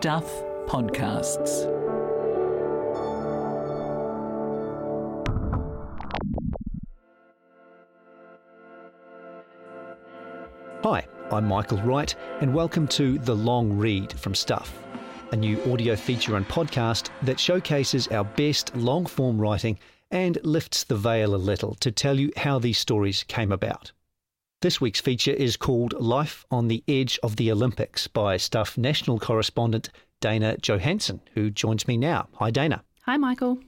Stuff Podcasts. Hi, I'm Michael Wright, and welcome to The Long Read from Stuff, a new audio feature and podcast that showcases our best long form writing and lifts the veil a little to tell you how these stories came about. This week's feature is called Life on the Edge of the Olympics by Stuff national correspondent Dana Johansson, who joins me now. Hi, Dana. Hi, Michael.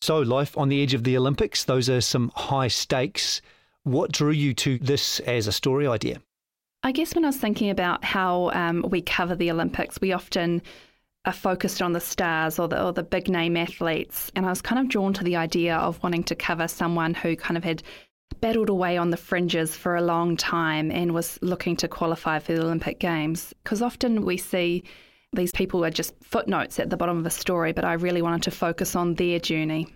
So, Life on the Edge of the Olympics, those are some high stakes. What drew you to this as a story idea? I guess when I was thinking about how um, we cover the Olympics, we often are focused on the stars or the, or the big name athletes. And I was kind of drawn to the idea of wanting to cover someone who kind of had battled away on the fringes for a long time and was looking to qualify for the Olympic Games. Because often we see these people are just footnotes at the bottom of a story, but I really wanted to focus on their journey.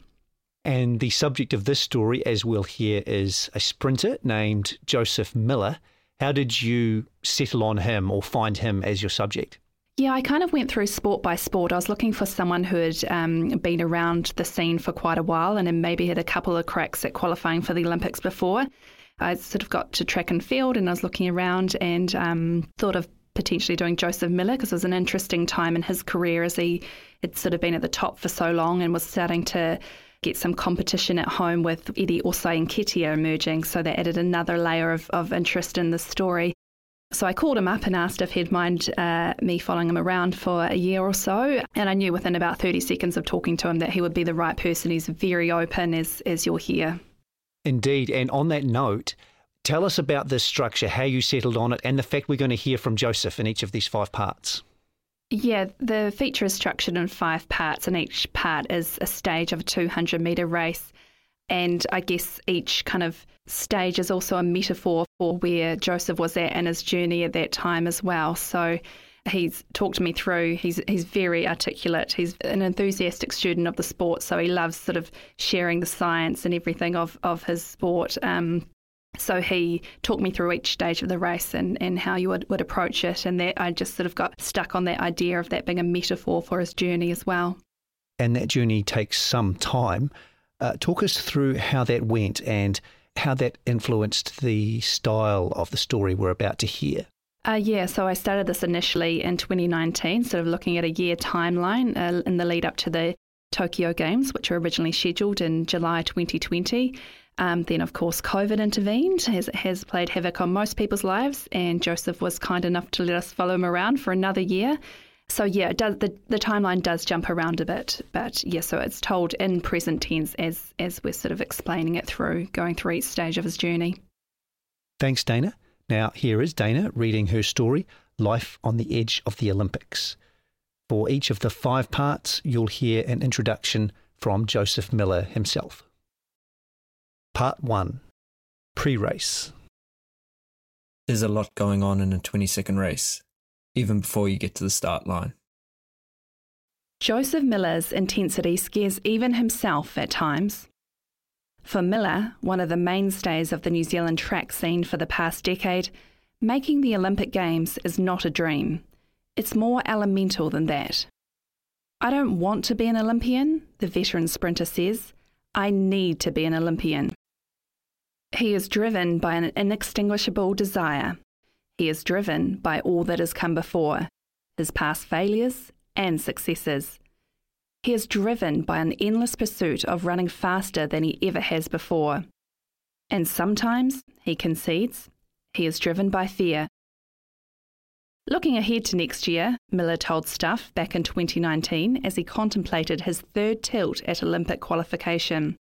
And the subject of this story, as we'll hear, is a sprinter named Joseph Millar. How did you settle on him or find him as your subject? Yeah, I kind of went through sport by sport. I was looking for someone who had um, been around the scene for quite a while and maybe had a couple of cracks at qualifying for the Olympics before. I sort of got to track and field and I was looking around and um, thought of potentially doing Joseph Millar because it was an interesting time in his career as he had sort of been at the top for so long and was starting to get some competition at home with Eddie Osei and Ketia emerging. So that added another layer of, of interest in the story. So I called him up and asked if he'd mind uh, me following him around for a year or so. And I knew within about 30 seconds of talking to him that he would be the right person. He's very open, as, as you'll hear. Indeed. And on that note, tell us about this structure, how you settled on it, and the fact we're going to hear from Joseph in each of these five parts. Yeah, the feature is structured in five parts, and each part is a stage of a 200 metre race. And I guess each kind of stage is also a metaphor for where Joseph was at in his journey at that time as well. So he's talked me through. He's he's very articulate. He's an enthusiastic student of the sport, so he loves sort of sharing the science and everything of of his sport. Um, so he talked me through each stage of the race and, and how you would, would approach it. And that I just sort of got stuck on that idea of that being a metaphor for his journey as well. And that journey takes some time. Uh, talk us through how that went and how that influenced the style of the story we're about to hear. Uh, yeah, so I started this initially in 2019, sort of looking at a year timeline uh, in the lead up to the Tokyo Games, which were originally scheduled in July 2020. Um, then, of course, COVID intervened, has, has played havoc on most people's lives, and Joseph was kind enough to let us follow him around for another year. So yeah, does, the the timeline does jump around a bit, but yeah, so it's told in present tense as as we're sort of explaining it through, going through each stage of his journey. Thanks, Dana. Now here is Dana reading her story, Life on the Edge of the Olympics. For each of the five parts, you'll hear an introduction from Joseph Millar himself. Part 1 Pre Race There's a lot going on in a 20 second race, even before you get to the start line. Joseph Millar's intensity scares even himself at times. For Millar, one of the mainstays of the New Zealand track scene for the past decade, making the Olympic Games is not a dream. It's more elemental than that. I don't want to be an Olympian, the veteran sprinter says. I need to be an Olympian. He is driven by an inextinguishable desire. He is driven by all that has come before, his past failures and successes. He is driven by an endless pursuit of running faster than he ever has before. And sometimes, he concedes, he is driven by fear. Looking ahead to next year, Millar told Stuff back in 2019 as he contemplated his third tilt at Olympic qualification.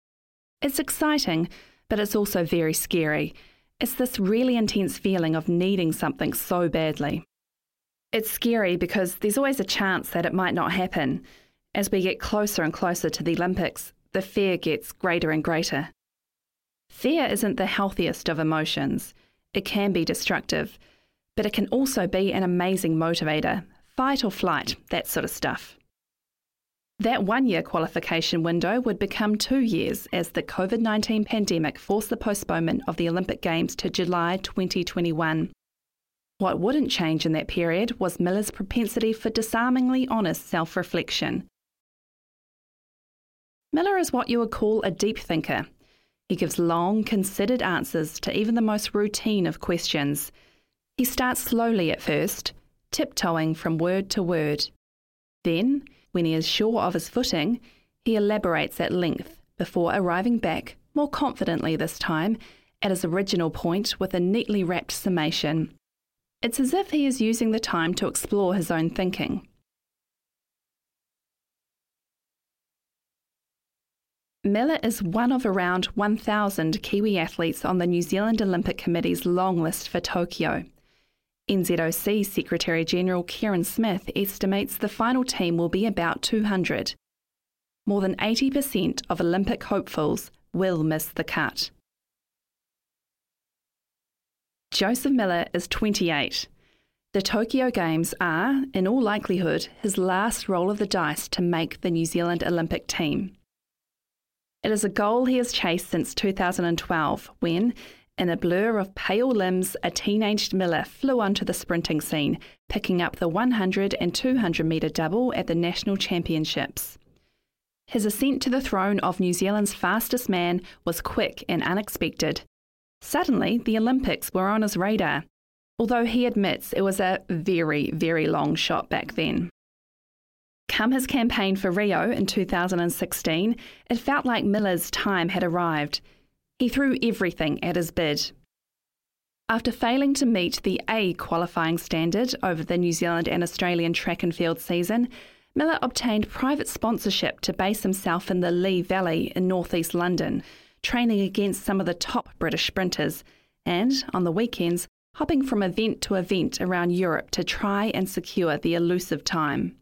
It's exciting, but it's also very scary. It's this really intense feeling of needing something so badly. It's scary because there's always a chance that it might not happen. As we get closer and closer to the Olympics, the fear gets greater and greater. Fear isn't the healthiest of emotions. It can be destructive, but it can also be an amazing motivator fight or flight, that sort of stuff. That one year qualification window would become two years as the COVID 19 pandemic forced the postponement of the Olympic Games to July 2021. What wouldn't change in that period was Millar's propensity for disarmingly honest self reflection. Millar is what you would call a deep thinker. He gives long, considered answers to even the most routine of questions. He starts slowly at first, tiptoeing from word to word. Then, when he is sure of his footing, he elaborates at length before arriving back, more confidently this time, at his original point with a neatly wrapped summation. It's as if he is using the time to explore his own thinking. Millar is one of around 1,000 Kiwi athletes on the New Zealand Olympic Committee's long list for Tokyo. NZOC Secretary General Kereyn Smith estimates the final team will be about 200. More than 80% of Olympic hopefuls will miss the cut. Joseph Millar is 28. The Tokyo Games are, in all likelihood, his last roll of the dice to make the New Zealand Olympic team. It is a goal he has chased since 2012 when, in a blur of pale limbs, a teenaged Millar flew onto the sprinting scene, picking up the 100 and 200 metre double at the National Championships. His ascent to the throne of New Zealand's fastest man was quick and unexpected. Suddenly, the Olympics were on his radar, although he admits it was a very, very long shot back then. Come his campaign for Rio in 2016, it felt like Millar's time had arrived. He threw everything at his bid. After failing to meet the A qualifying standard over the New Zealand and Australian track and field season, Millar obtained private sponsorship to base himself in the Lee Valley in northeast London, training against some of the top British sprinters, and, on the weekends, hopping from event to event around Europe to try and secure the elusive time.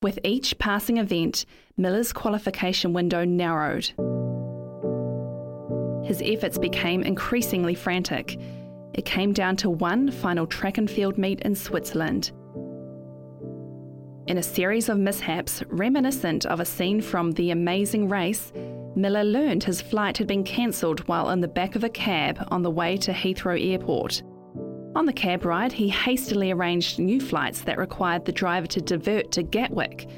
With each passing event, Millar's qualification window narrowed. His efforts became increasingly frantic. It came down to one final track and field meet in Switzerland. In a series of mishaps reminiscent of a scene from The Amazing Race, Millar learned his flight had been cancelled while in the back of a cab on the way to Heathrow Airport. On the cab ride, he hastily arranged new flights that required the driver to divert to Gatwick.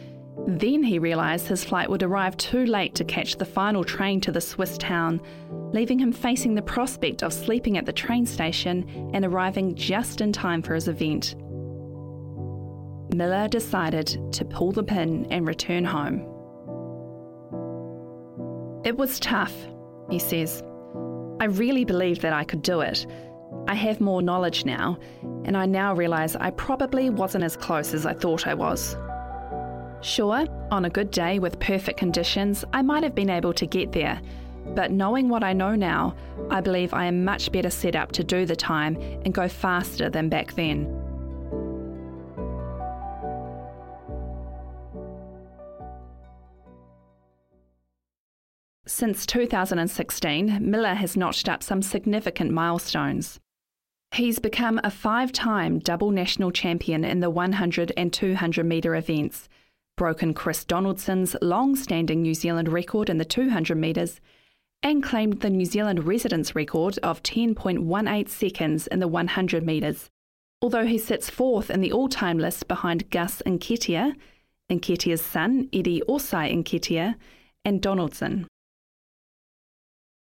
Then he realised his flight would arrive too late to catch the final train to the Swiss town, leaving him facing the prospect of sleeping at the train station and arriving just in time for his event. Millar decided to pull the pin and return home. It was tough, he says. I really believed that I could do it. I have more knowledge now, and I now realise I probably wasn't as close as I thought I was. Sure, on a good day with perfect conditions, I might have been able to get there, but knowing what I know now, I believe I am much better set up to do the time and go faster than back then. Since 2016, Millar has notched up some significant milestones. He's become a five time double national champion in the 100 and 200 metre events, broken Chris Donaldson's long standing New Zealand record in the 200 metres, and claimed the New Zealand residence record of 10.18 seconds in the 100 metres, although he sits fourth in the all time list behind Gus Nketia, Nketia's son, Eddie Osei Nketia, and Donaldson.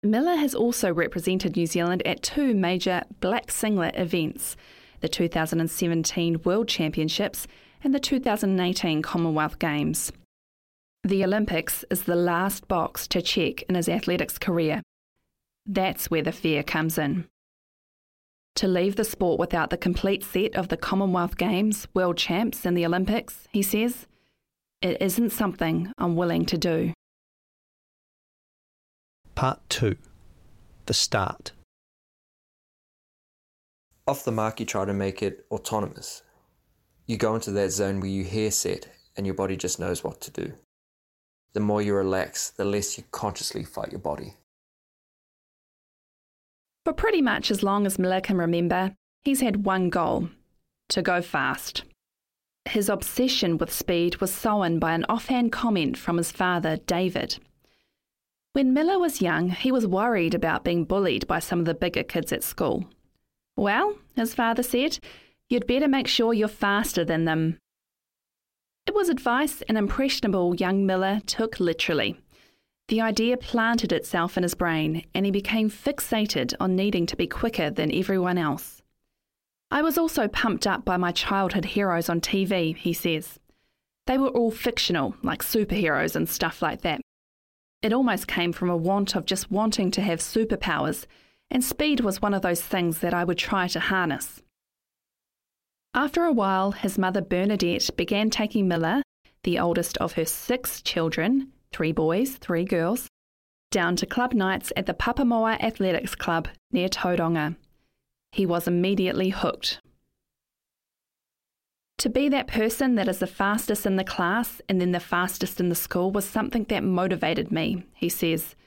Millar has also represented New Zealand at two major black singlet events the 2017 World Championships and the 2018 Commonwealth Games. The Olympics is the last box to check in his athletics career. That's where the fear comes in. To leave the sport without the complete set of the Commonwealth Games, World Champs, and the Olympics, he says, it isn't something I'm willing to do. Part 2 The Start. Off the mark, you try to make it autonomous. You go into that zone where you hear set and your body just knows what to do. The more you relax, the less you consciously fight your body. For pretty much as long as Millar can remember, he's had one goal to go fast. His obsession with speed was sown by an offhand comment from his father, David, when Millar was young, he was worried about being bullied by some of the bigger kids at school. Well, his father said, you'd better make sure you're faster than them. It was advice an impressionable young Millar took literally. The idea planted itself in his brain, and he became fixated on needing to be quicker than everyone else. I was also pumped up by my childhood heroes on TV, he says. They were all fictional, like superheroes and stuff like that. It almost came from a want of just wanting to have superpowers, and speed was one of those things that I would try to harness. After a while, his mother Bernadette began taking Millar, the oldest of her six children, three boys, three girls, down to club nights at the Papamoa Athletics Club near Tauranga. He was immediately hooked. To be that person that is the fastest in the class and then the fastest in the school was something that motivated me, he says.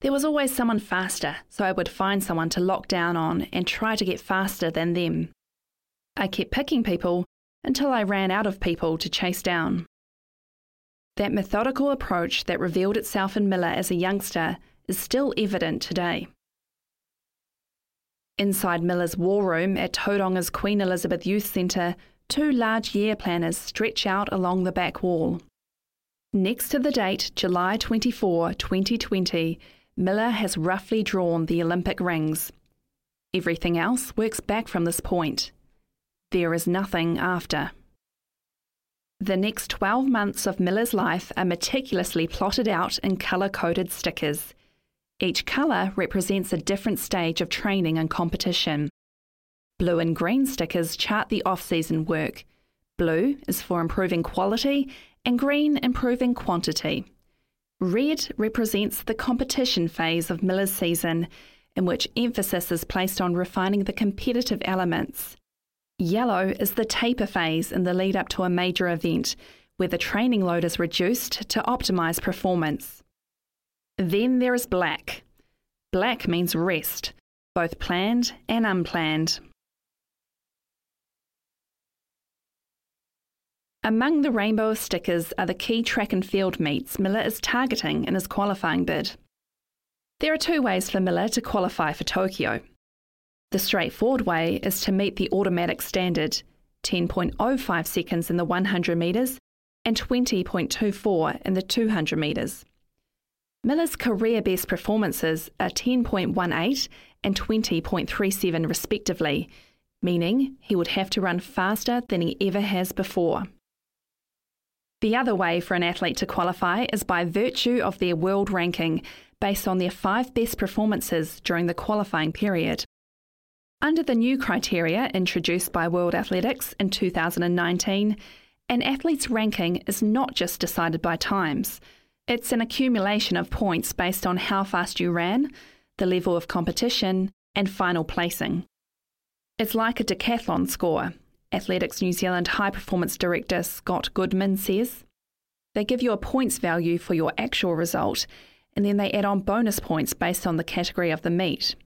There was always someone faster, so I would find someone to lock down on and try to get faster than them. I kept picking people until I ran out of people to chase down. That methodical approach that revealed itself in Millar as a youngster is still evident today. Inside Millar's war room at Tauranga's Queen Elizabeth Youth Centre, two large year planners stretch out along the back wall. Next to the date, July 24, 2020, Millar has roughly drawn the Olympic rings. Everything else works back from this point. There is nothing after. The next 12 months of Millar's life are meticulously plotted out in colour coded stickers. Each colour represents a different stage of training and competition. Blue and green stickers chart the off season work. Blue is for improving quality, and green improving quantity. Red represents the competition phase of Millar's season, in which emphasis is placed on refining the competitive elements. Yellow is the taper phase in the lead up to a major event, where the training load is reduced to optimise performance. Then there is black. Black means rest, both planned and unplanned. Among the rainbow of stickers are the key track and field meets Millar is targeting in his qualifying bid. There are two ways for Millar to qualify for Tokyo. The straightforward way is to meet the automatic standard 10.05 seconds in the 100 metres and 20.24 in the 200 metres. Millar's career best performances are 10.18 and 20.37 respectively, meaning he would have to run faster than he ever has before. The other way for an athlete to qualify is by virtue of their world ranking based on their five best performances during the qualifying period. Under the new criteria introduced by World Athletics in 2019, an athlete's ranking is not just decided by times. It's an accumulation of points based on how fast you ran, the level of competition, and final placing. It's like a decathlon score. Athletics New Zealand High Performance Director Scott Goodman says. They give you a points value for your actual result, and then they add on bonus points based on the category of the meet.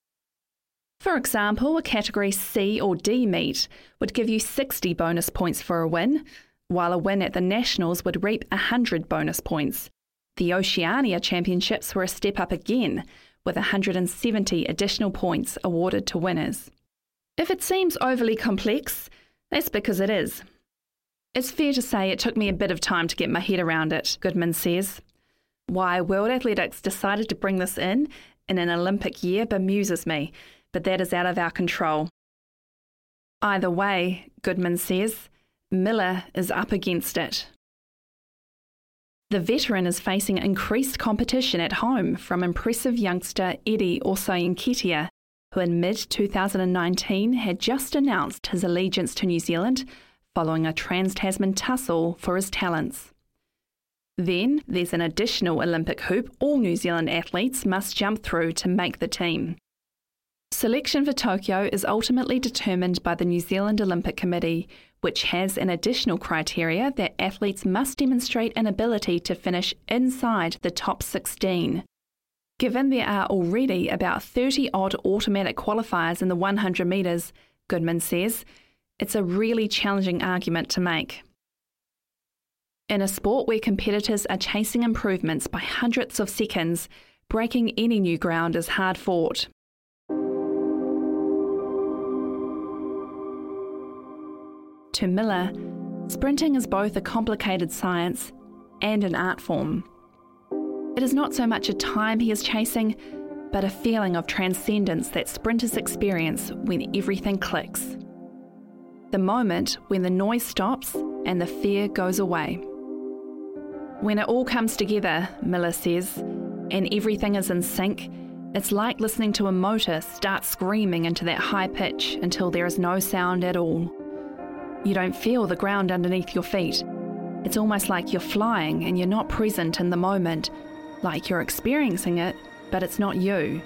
For example, a category C or D meet would give you 60 bonus points for a win, while a win at the Nationals would reap 100 bonus points. The Oceania Championships were a step up again, with 170 additional points awarded to winners. If it seems overly complex, that's because it is. It's fair to say it took me a bit of time to get my head around it, Goodman says. Why World Athletics decided to bring this in in an Olympic year bemuses me but that is out of our control. Either way, Goodman says, Millar is up against it. The veteran is facing increased competition at home from impressive youngster Eddie Osei who in mid 2019 had just announced his allegiance to New Zealand following a trans Tasman tussle for his talents. Then there's an additional Olympic hoop all New Zealand athletes must jump through to make the team. Selection for Tokyo is ultimately determined by the New Zealand Olympic Committee, which has an additional criteria that athletes must demonstrate an ability to finish inside the top 16. Given there are already about 30 odd automatic qualifiers in the 100 metres, Goodman says, it's a really challenging argument to make. In a sport where competitors are chasing improvements by hundreds of seconds, breaking any new ground is hard fought. To Millar, sprinting is both a complicated science and an art form. It is not so much a time he is chasing, but a feeling of transcendence that sprinters experience when everything clicks. The moment when the noise stops and the fear goes away. When it all comes together, Millar says, and everything is in sync, it's like listening to a motor start screaming into that high pitch until there is no sound at all. You don't feel the ground underneath your feet. It's almost like you're flying and you're not present in the moment, like you're experiencing it, but it's not you.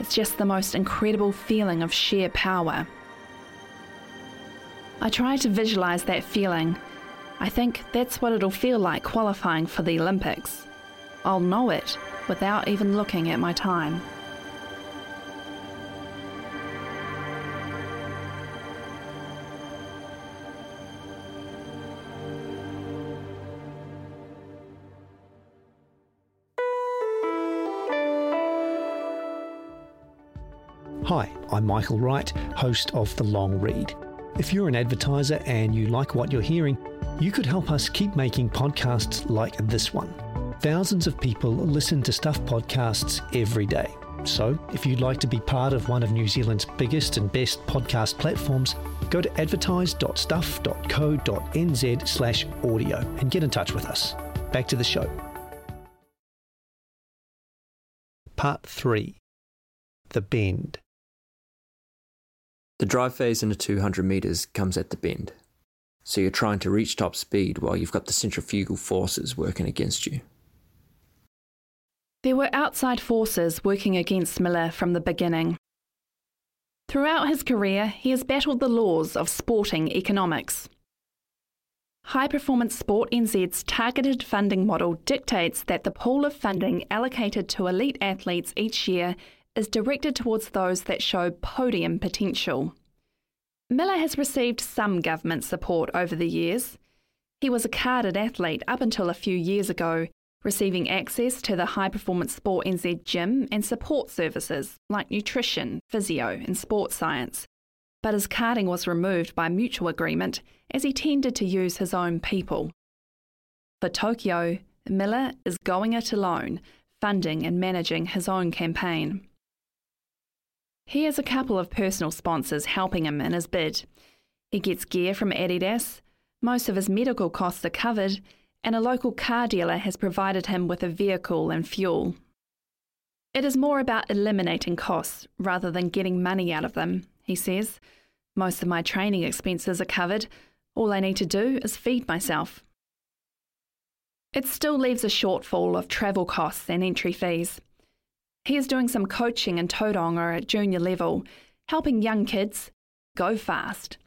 It's just the most incredible feeling of sheer power. I try to visualize that feeling. I think that's what it'll feel like qualifying for the Olympics. I'll know it without even looking at my time. Hi, I'm Michael Wright, host of The Long Read. If you're an advertiser and you like what you're hearing, you could help us keep making podcasts like this one. Thousands of people listen to Stuff podcasts every day. So, if you'd like to be part of one of New Zealand's biggest and best podcast platforms, go to advertise.stuff.co.nz slash audio and get in touch with us. Back to the show. Part 3 The Bend. The drive phase into 200 metres comes at the bend, so you're trying to reach top speed while you've got the centrifugal forces working against you. There were outside forces working against Millar from the beginning. Throughout his career, he has battled the laws of sporting economics. High Performance Sport NZ's targeted funding model dictates that the pool of funding allocated to elite athletes each year is directed towards those that show podium potential. Millar has received some government support over the years. He was a carded athlete up until a few years ago, receiving access to the High Performance Sport NZ gym and support services like nutrition, physio, and sports science. But his carding was removed by mutual agreement as he tended to use his own people. For Tokyo, Millar is going it alone, funding and managing his own campaign. He has a couple of personal sponsors helping him in his bid. He gets gear from Adidas, most of his medical costs are covered, and a local car dealer has provided him with a vehicle and fuel. It is more about eliminating costs rather than getting money out of them, he says. Most of my training expenses are covered. All I need to do is feed myself. It still leaves a shortfall of travel costs and entry fees. He is doing some coaching in Tauranga at junior level, helping young kids go fast.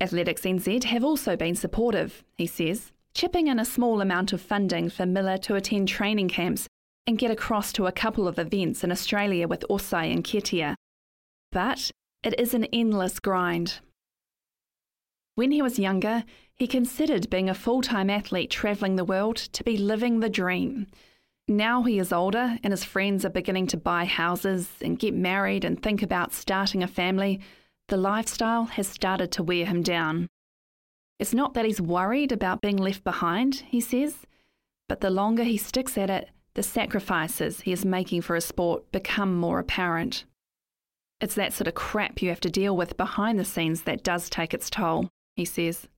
Athletics NZ have also been supportive, he says, chipping in a small amount of funding for Millar to attend training camps and get across to a couple of events in Australia with Osei and Ketia. But it is an endless grind. When he was younger, he considered being a full time athlete travelling the world to be living the dream. Now he is older and his friends are beginning to buy houses and get married and think about starting a family, the lifestyle has started to wear him down. It's not that he's worried about being left behind, he says, but the longer he sticks at it, the sacrifices he is making for his sport become more apparent. It's that sort of crap you have to deal with behind the scenes that does take its toll, he says.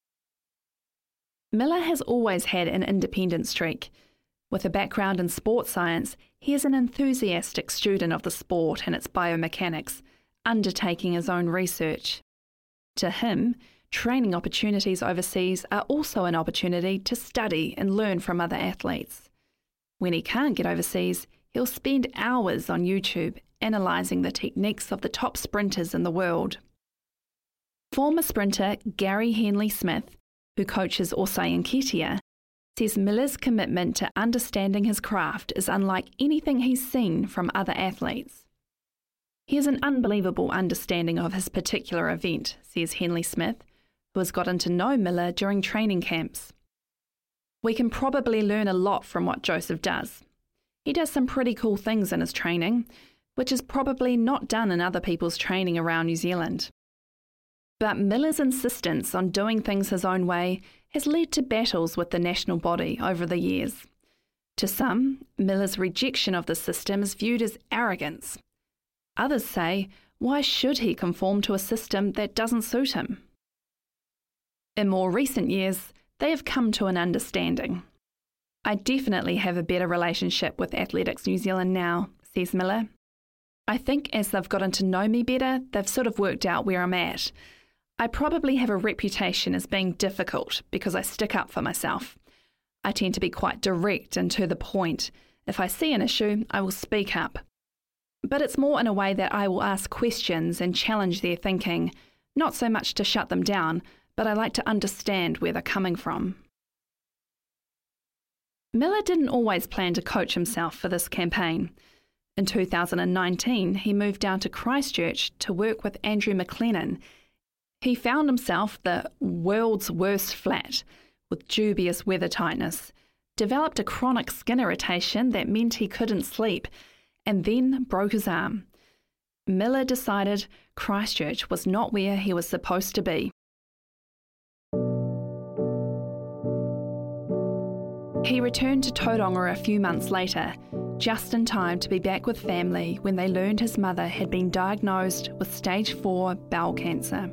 Millar has always had an independent streak. With a background in sports science, he is an enthusiastic student of the sport and its biomechanics, undertaking his own research. To him, training opportunities overseas are also an opportunity to study and learn from other athletes. When he can't get overseas, he'll spend hours on YouTube analysing the techniques of the top sprinters in the world. Former sprinter Gary Henley Smith, who coaches Osei Ketia, says Millar's commitment to understanding his craft is unlike anything he's seen from other athletes. He has an unbelievable understanding of his particular event, says Henley Smith, who has gotten to know Millar during training camps. We can probably learn a lot from what Joseph does. He does some pretty cool things in his training, which is probably not done in other people's training around New Zealand. But Millar's insistence on doing things his own way has led to battles with the national body over the years. To some, Millar's rejection of the system is viewed as arrogance. Others say, why should he conform to a system that doesn't suit him? In more recent years, they have come to an understanding. I definitely have a better relationship with Athletics New Zealand now, says Millar. I think as they've gotten to know me better, they've sort of worked out where I'm at. I probably have a reputation as being difficult because I stick up for myself. I tend to be quite direct and to the point. If I see an issue, I will speak up. But it's more in a way that I will ask questions and challenge their thinking, not so much to shut them down, but I like to understand where they're coming from. Millar didn't always plan to coach himself for this campaign. In 2019, he moved down to Christchurch to work with Andrew McLennan. He found himself the world's worst flat with dubious weather tightness, developed a chronic skin irritation that meant he couldn't sleep, and then broke his arm. Millar decided Christchurch was not where he was supposed to be. He returned to Tauranga a few months later, just in time to be back with family when they learned his mother had been diagnosed with stage 4 bowel cancer.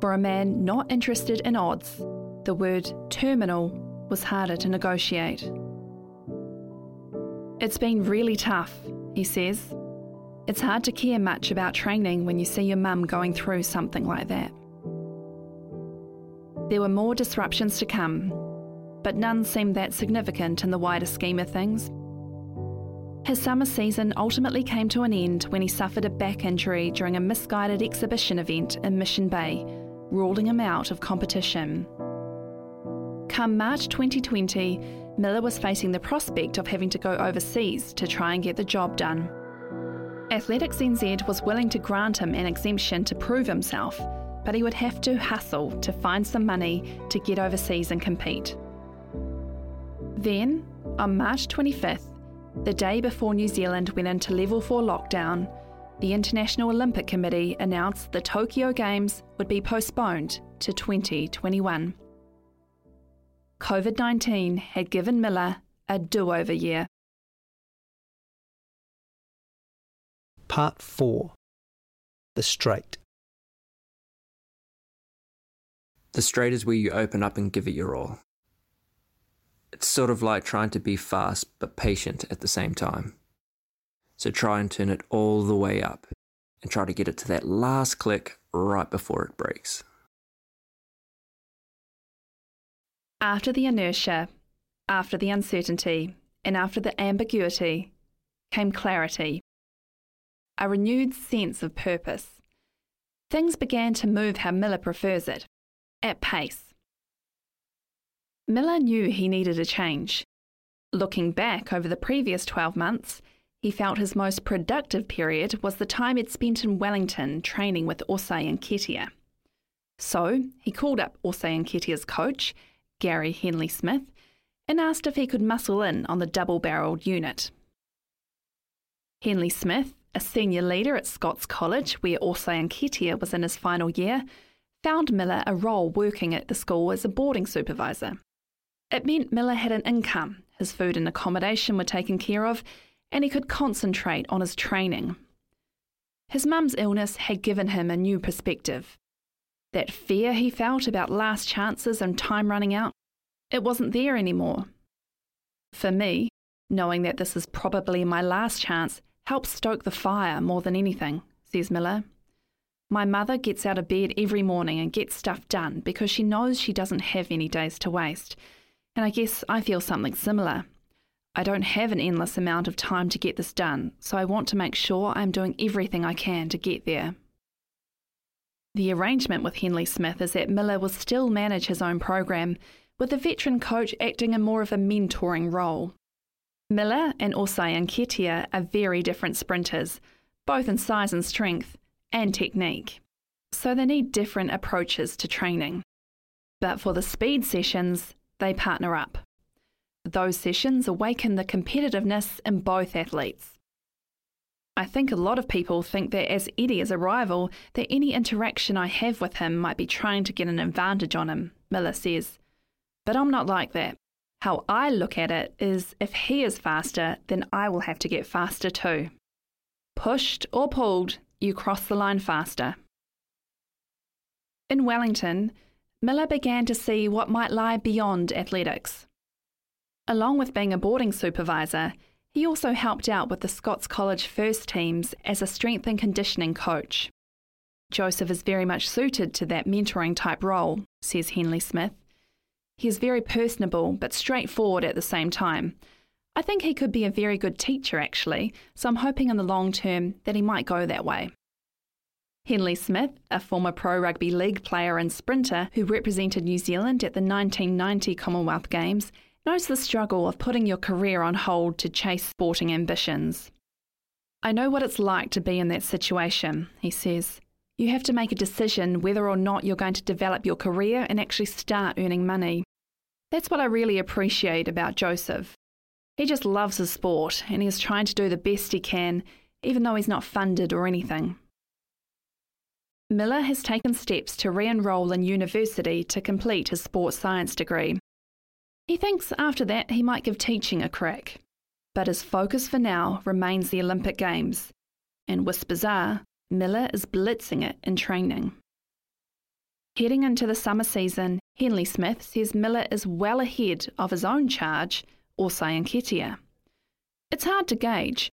For a man not interested in odds, the word terminal was harder to negotiate. It's been really tough, he says. It's hard to care much about training when you see your mum going through something like that. There were more disruptions to come, but none seemed that significant in the wider scheme of things. His summer season ultimately came to an end when he suffered a back injury during a misguided exhibition event in Mission Bay, ruling him out of competition. Come March 2020, Millar was facing the prospect of having to go overseas to try and get the job done. Athletics NZ was willing to grant him an exemption to prove himself, but he would have to hustle to find some money to get overseas and compete. Then, on March 25th, the day before New Zealand went into level 4 lockdown, the International Olympic Committee announced the Tokyo Games would be postponed to 2021. COVID 19 had given Millar a do over year. Part 4 The Straight. The straight is where you open up and give it your all it's sort of like trying to be fast but patient at the same time. So try and turn it all the way up and try to get it to that last click right before it breaks. After the inertia, after the uncertainty, and after the ambiguity came clarity, a renewed sense of purpose. Things began to move how Millar prefers it, at pace. Millar knew he needed a change. Looking back over the previous 12 months, he felt his most productive period was the time he'd spent in Wellington training with Osei and Ketia. So he called up Osei and Ketia's coach, Gary Henley Smith, and asked if he could muscle in on the double barreled unit. Henley Smith, a senior leader at Scots College, where Osei and Ketia was in his final year, found Millar a role working at the school as a boarding supervisor. It meant Millar had an income, his food and accommodation were taken care of, and he could concentrate on his training. His mum's illness had given him a new perspective. That fear he felt about last chances and time running out, it wasn't there anymore. For me, knowing that this is probably my last chance helps stoke the fire more than anything, says Millar. My mother gets out of bed every morning and gets stuff done because she knows she doesn't have any days to waste and I guess I feel something similar. I don't have an endless amount of time to get this done, so I want to make sure I'm doing everything I can to get there. The arrangement with Henley Smith is that Millar will still manage his own program, with the veteran coach acting in more of a mentoring role. Millar and Osei Ketia are very different sprinters, both in size and strength, and technique. So they need different approaches to training. But for the speed sessions, they partner up. Those sessions awaken the competitiveness in both athletes. I think a lot of people think that as Eddie is a rival, that any interaction I have with him might be trying to get an advantage on him, Millar says. But I'm not like that. How I look at it is if he is faster, then I will have to get faster too. Pushed or pulled, you cross the line faster. In Wellington, Millar began to see what might lie beyond athletics. Along with being a boarding supervisor, he also helped out with the Scots College first teams as a strength and conditioning coach. Joseph is very much suited to that mentoring type role, says Henley Smith. He is very personable but straightforward at the same time. I think he could be a very good teacher, actually, so I'm hoping in the long term that he might go that way. Henley Smith, a former Pro Rugby League player and sprinter who represented New Zealand at the 1990 Commonwealth Games, knows the struggle of putting your career on hold to chase sporting ambitions. I know what it's like to be in that situation, he says. You have to make a decision whether or not you're going to develop your career and actually start earning money. That's what I really appreciate about Joseph. He just loves his sport and he is trying to do the best he can, even though he's not funded or anything. Miller has taken steps to re enrol in university to complete his sports science degree. He thinks after that he might give teaching a crack, but his focus for now remains the Olympic Games, and whispers are Millar is blitzing it in training. Heading into the summer season, Henley Smith says Millar is well ahead of his own charge, Osei Nketia. It's hard to gauge,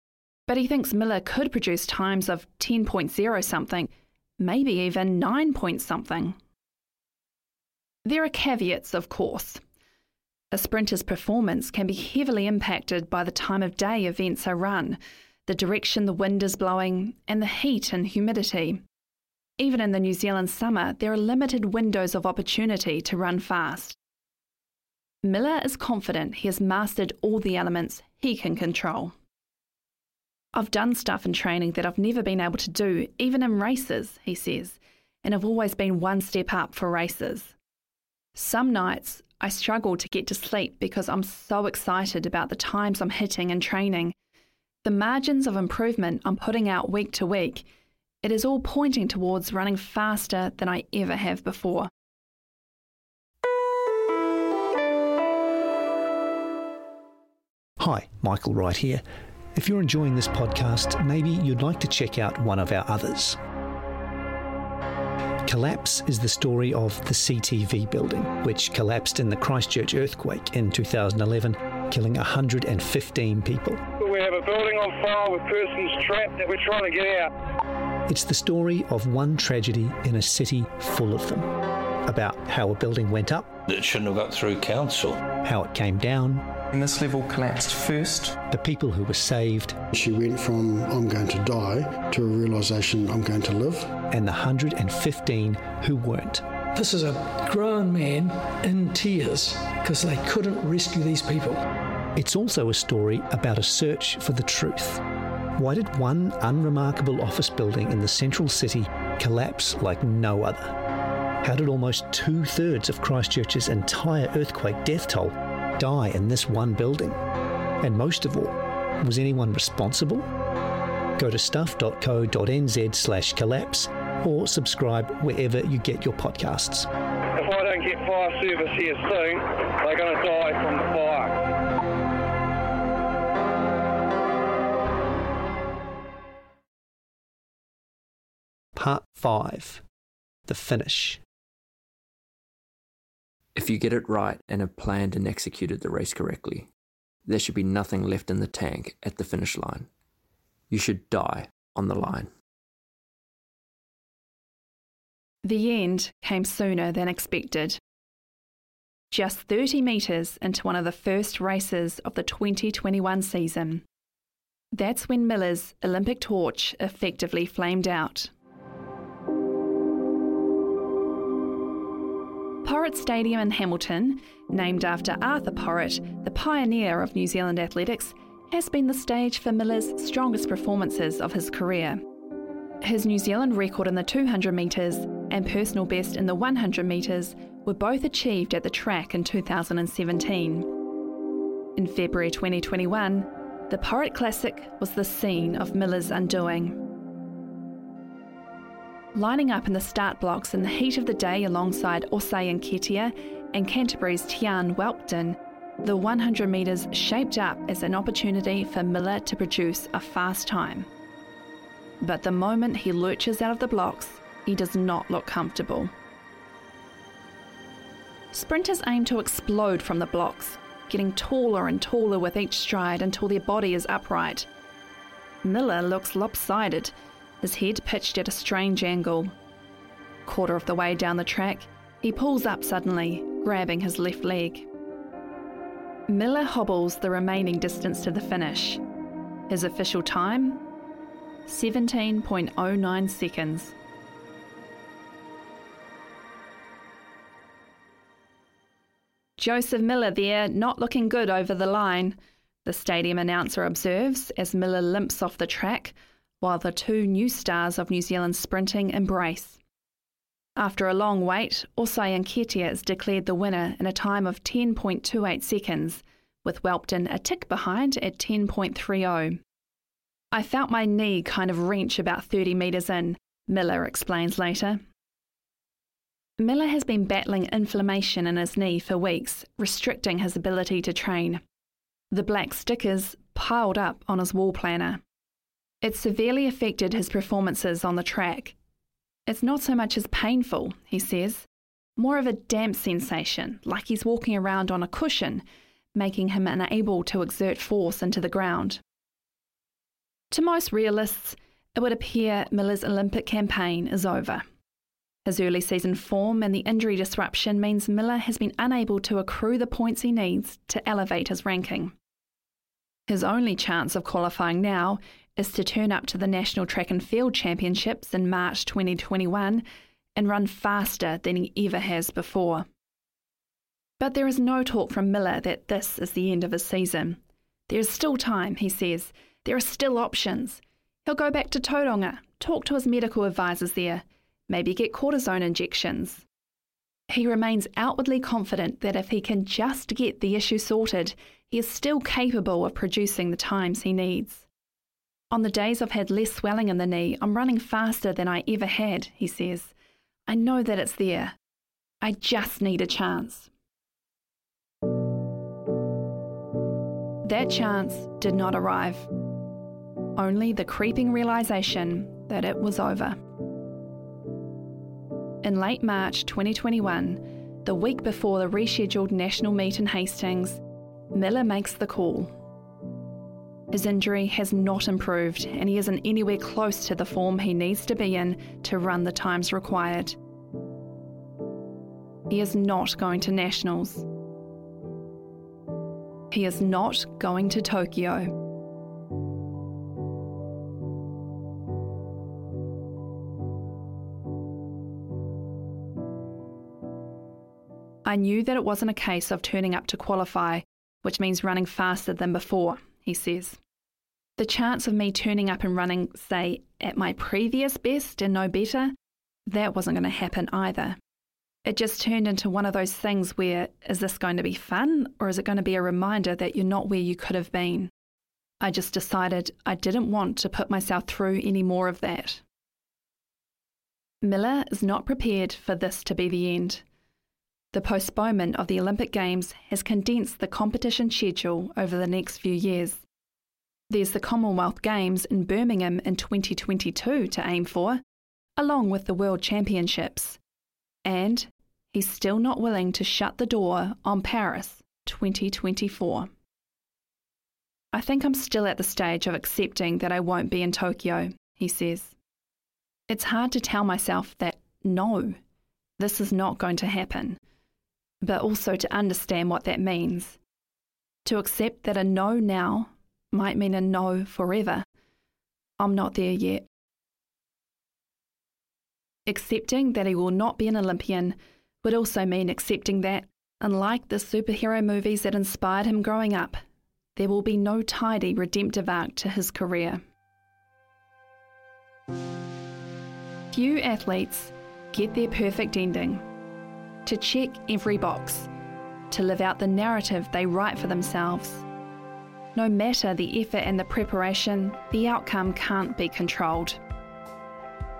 but he thinks Millar could produce times of 10.0 something, maybe even 9 point something. There are caveats, of course. A sprinter's performance can be heavily impacted by the time of day events are run, the direction the wind is blowing, and the heat and humidity. Even in the New Zealand summer, there are limited windows of opportunity to run fast. Millar is confident he has mastered all the elements he can control. I've done stuff in training that I've never been able to do, even in races, he says, and I've always been one step up for races. Some nights I struggle to get to sleep because I'm so excited about the times I'm hitting and training. The margins of improvement I'm putting out week to week, it is all pointing towards running faster than I ever have before. Hi, Michael Wright here. If you're enjoying this podcast, maybe you'd like to check out one of our others. Collapse is the story of the CTV building, which collapsed in the Christchurch earthquake in 2011, killing 115 people. We have a building on fire with persons trapped that we're trying to get out. It's the story of one tragedy in a city full of them. About how a building went up, It shouldn't have got through council. how it came down, And this level collapsed first. the people who were saved, She went from I'm going to die to a realization I'm going to live. and the 115 who weren't. This is a grown man in tears because they couldn't rescue these people. It's also a story about a search for the truth. Why did one unremarkable office building in the central city collapse like no other? How did almost two thirds of Christchurch's entire earthquake death toll die in this one building? And most of all, was anyone responsible? Go to stuff.co.nz slash collapse or subscribe wherever you get your podcasts. If I don't get fire service here soon, they're going to die from the fire. Part 5 The Finish. If you get it right and have planned and executed the race correctly, there should be nothing left in the tank at the finish line. You should die on the line. The end came sooner than expected. Just 30 metres into one of the first races of the 2021 season. That's when Millar's Olympic torch effectively flamed out. Porritt Stadium in Hamilton, named after Arthur Porritt, the pioneer of New Zealand athletics, has been the stage for Millar's strongest performances of his career. His New Zealand record in the 200 metres and personal best in the 100 metres were both achieved at the track in 2017. In February 2021, The Porritt Classic was the scene of Millar's undoing. Lining up in the start blocks in the heat of the day alongside Osei Nketia and Canterbury's Tiaan Whelpton, the 100 metres shaped up as an opportunity for Millar to produce a fast time. But the moment he lurches out of the blocks, he does not look comfortable. Sprinters aim to explode from the blocks, getting taller and taller with each stride until their body is upright. Millar looks lopsided, his head pitched at a strange angle. Quarter of the way down the track, he pulls up suddenly, grabbing his left leg. Millar hobbles the remaining distance to the finish. His official time 17.09 seconds. Joseph Millar there, not looking good over the line, the stadium announcer observes as Millar limps off the track, while the two new stars of New Zealand sprinting embrace. After a long wait, Osei Nketia is declared the winner in a time of 10.28 seconds, with Whelpton a tick behind at 10.30. I felt my knee kind of wrench about 30 metres in, Millar explains later. Millar has been battling inflammation in his knee for weeks, restricting his ability to train. The black stickers piled up on his wall planner. It severely affected his performances on the track. It's not so much as painful, he says, more of a damp sensation, like he's walking around on a cushion, making him unable to exert force into the ground. To most realists, it would appear Millar's Olympic campaign is over. His early season form and the injury disruption means Millar has been unable to accrue the points he needs to elevate his ranking. His only chance of qualifying now is to turn up to the National Track and Field Championships in March 2021 and run faster than he ever has before. But there is no talk from Millar that this is the end of his season. There is still time, he says. There are still options. He'll go back to Tauranga, talk to his medical advisors there, maybe get cortisone injections. He remains outwardly confident that if he can just get the issue sorted, he is still capable of producing the times he needs. On the days I've had less swelling in the knee, I'm running faster than I ever had, he says. I know that it's there. I just need a chance. That chance did not arrive. Only the creeping realization that it was over. In late March 2021, the week before the rescheduled national meet in Hastings, Millar makes the call. His injury has not improved, and he isn't anywhere close to the form he needs to be in to run the times required. He is not going to nationals. He is not going to Tokyo. I knew that it wasn't a case of turning up to qualify, which means running faster than before, he says. The chance of me turning up and running, say, at my previous best and no better, that wasn't going to happen either. It just turned into one of those things where is this going to be fun or is it going to be a reminder that you're not where you could have been? I just decided I didn't want to put myself through any more of that. Millar is not prepared for this to be the end. The postponement of the Olympic Games has condensed the competition schedule over the next few years. There's the Commonwealth Games in Birmingham in 2022 to aim for, along with the World Championships. And he's still not willing to shut the door on Paris 2024. I think I'm still at the stage of accepting that I won't be in Tokyo, he says. It's hard to tell myself that no, this is not going to happen but also to understand what that means. To accept that a no now might mean a no forever. I'm not there yet. Accepting that he will not be an Olympian would also mean accepting that, unlike the superhero movies that inspired him growing up, there will be no tidy redemptive arc to his career. Few athletes get their perfect ending to check every box, to live out the narrative they write for themselves. No matter the effort and the preparation, the outcome can't be controlled.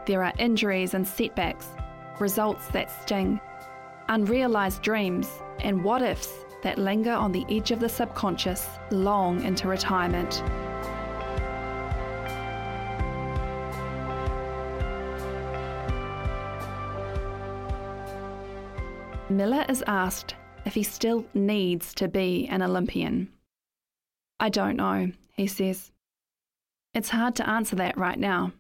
There are injuries and setbacks, results that sting, unrealised dreams, and what ifs that linger on the edge of the subconscious long into retirement. Millar is asked if he still needs to be an Olympian. I don't know, he says. It's hard to answer that right now.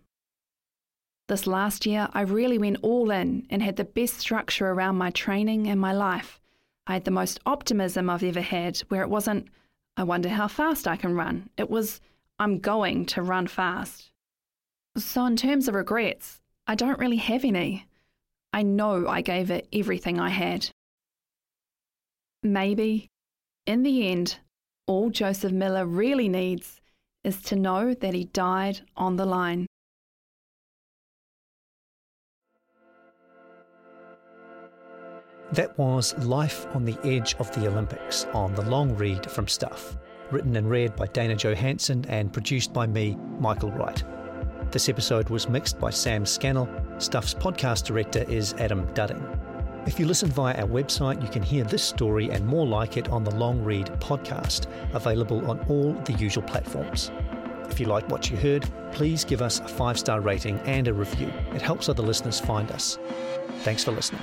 This last year, I really went all in and had the best structure around my training and my life. I had the most optimism I've ever had, where it wasn't, I wonder how fast I can run. It was, I'm going to run fast. So, in terms of regrets, I don't really have any. I know I gave it everything I had. Maybe, in the end, all Joseph Millar really needs is to know that he died on the line. That was Life on the Edge of the Olympics on the long read from Stuff, written and read by Dana Johannsen and produced by me, Michael Wright. This episode was mixed by Sam Scannell. Stuff's podcast director is Adam Dudding. If you listen via our website, you can hear this story and more like it on the Long Read podcast, available on all the usual platforms. If you like what you heard, please give us a five star rating and a review. It helps other listeners find us. Thanks for listening.